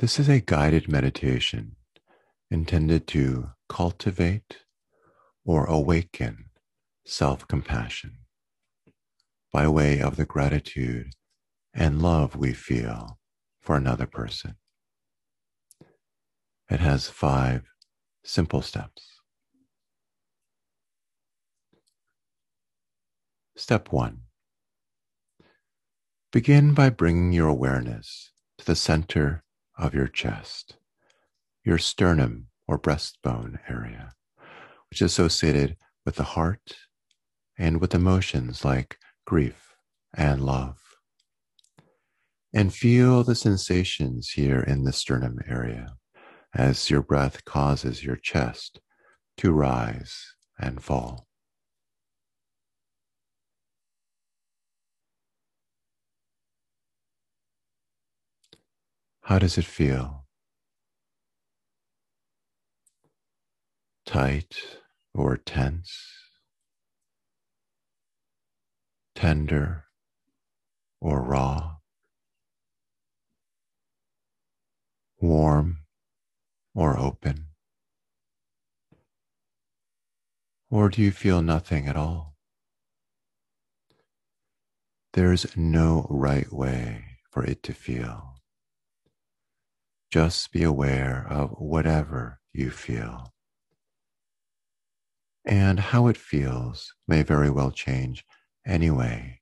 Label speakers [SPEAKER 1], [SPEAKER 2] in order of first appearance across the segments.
[SPEAKER 1] This is a guided meditation intended to cultivate or awaken self compassion by way of the gratitude and love we feel for another person. It has five simple steps. Step one begin by bringing your awareness to the center of your chest, your sternum or breastbone area, which is associated with the heart and with emotions like grief and love. And feel the sensations here in the sternum area as your breath causes your chest to rise and fall. How does it feel? Tight or tense? Tender or raw? Warm or open? Or do you feel nothing at all? There's no right way for it to feel. Just be aware of whatever you feel. And how it feels may very well change anyway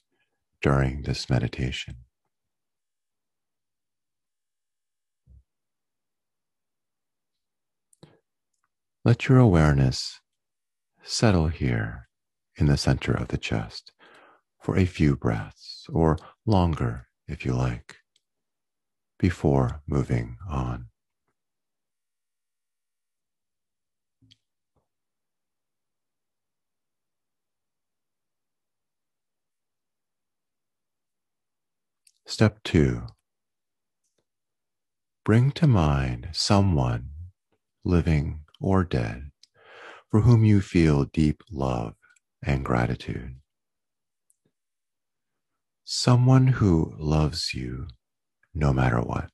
[SPEAKER 1] during this meditation. Let your awareness settle here in the center of the chest for a few breaths or longer if you like before moving on. Step two, bring to mind someone living or dead for whom you feel deep love and gratitude. Someone who loves you no matter what.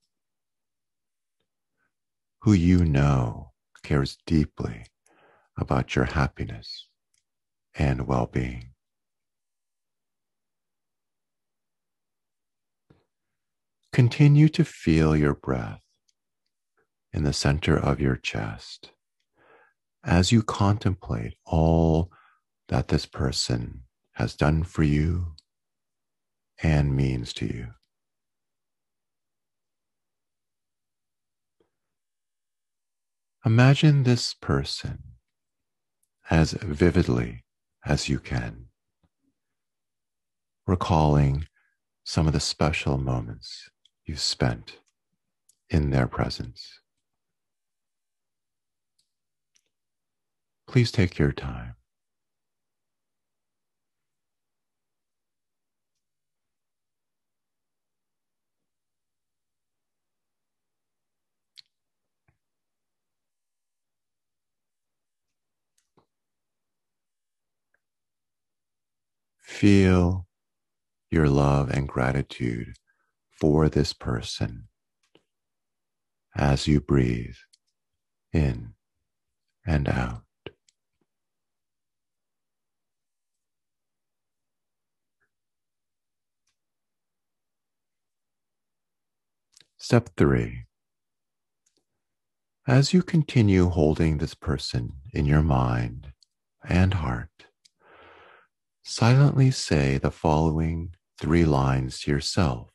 [SPEAKER 1] Who you know cares deeply about your happiness and well being. Continue to feel your breath in the center of your chest as you contemplate all that this person has done for you and means to you. Imagine this person as vividly as you can, recalling some of the special moments you spent in their presence. Please take your time. Feel your love and gratitude for this person as you breathe in and out. Step three. As you continue holding this person in your mind and heart, silently say the following three lines to yourself,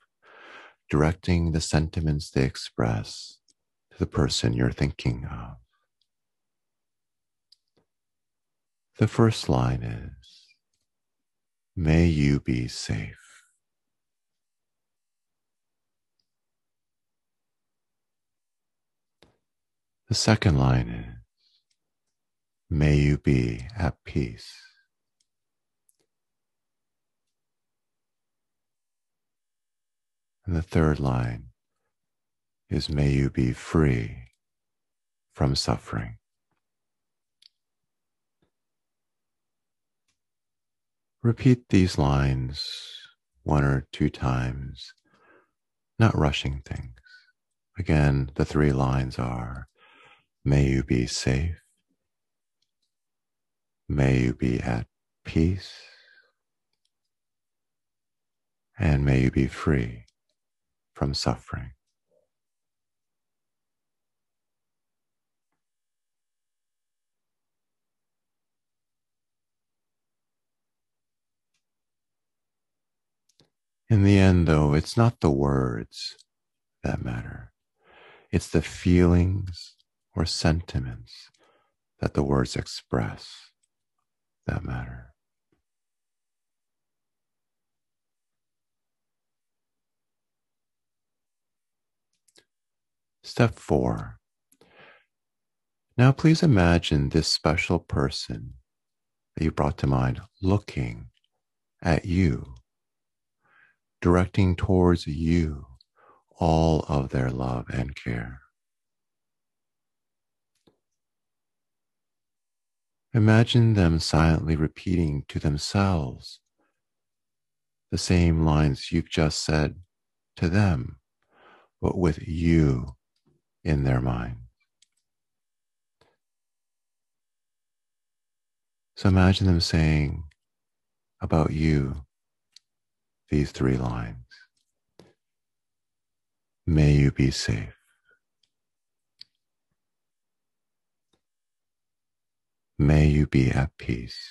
[SPEAKER 1] directing the sentiments they express to the person you're thinking of. The first line is, May you be safe. The second line is, May you be at peace. And the third line is may you be free from suffering. Repeat these lines one or two times, not rushing things. Again, the three lines are May you be safe. May you be at peace. And may you be free from suffering. In the end, though, it's not the words that matter. It's the feelings or sentiments that the words express that matter. Step four. Now, please imagine this special person that you brought to mind looking at you directing towards you all of their love and care. Imagine them silently repeating to themselves the same lines you've just said to them, but with you in their mind. So imagine them saying about you these three lines. May you be safe. May you be at peace.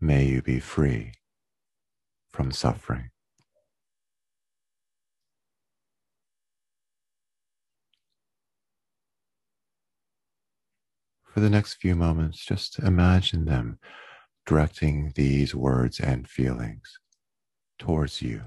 [SPEAKER 1] May you be free from suffering. For the next few moments, just imagine them directing these words and feelings towards you.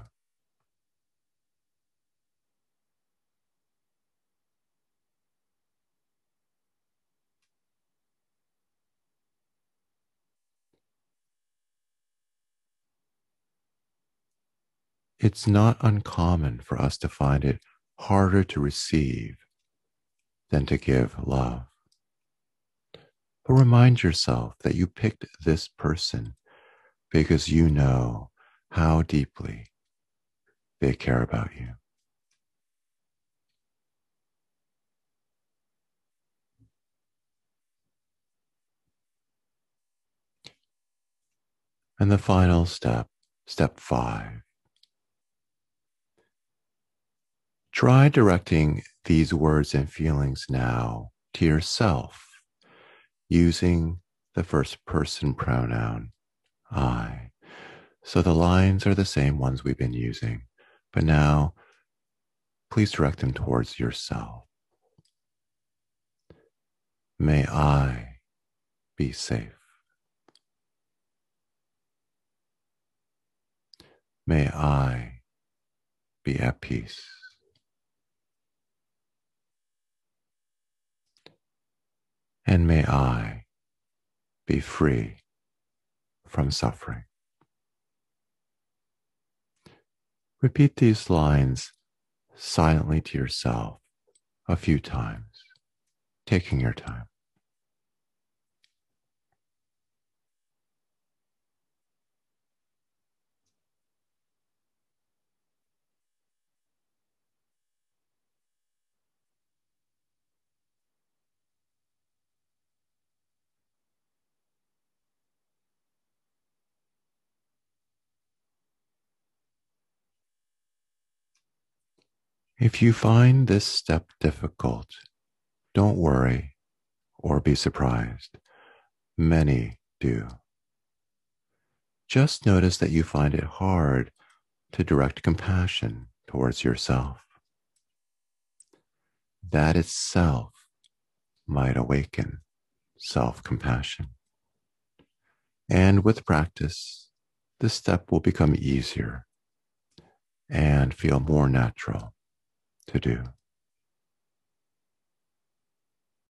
[SPEAKER 1] It's not uncommon for us to find it harder to receive than to give love. But remind yourself that you picked this person because you know how deeply they care about you. And the final step, step five. Try directing these words and feelings now to yourself using the first person pronoun, I. So the lines are the same ones we've been using, but now please direct them towards yourself. May I be safe. May I be at peace. And may I be free from suffering. Repeat these lines silently to yourself a few times, taking your time. If you find this step difficult, don't worry or be surprised. Many do. Just notice that you find it hard to direct compassion towards yourself. That itself might awaken self compassion. And with practice, this step will become easier and feel more natural to do.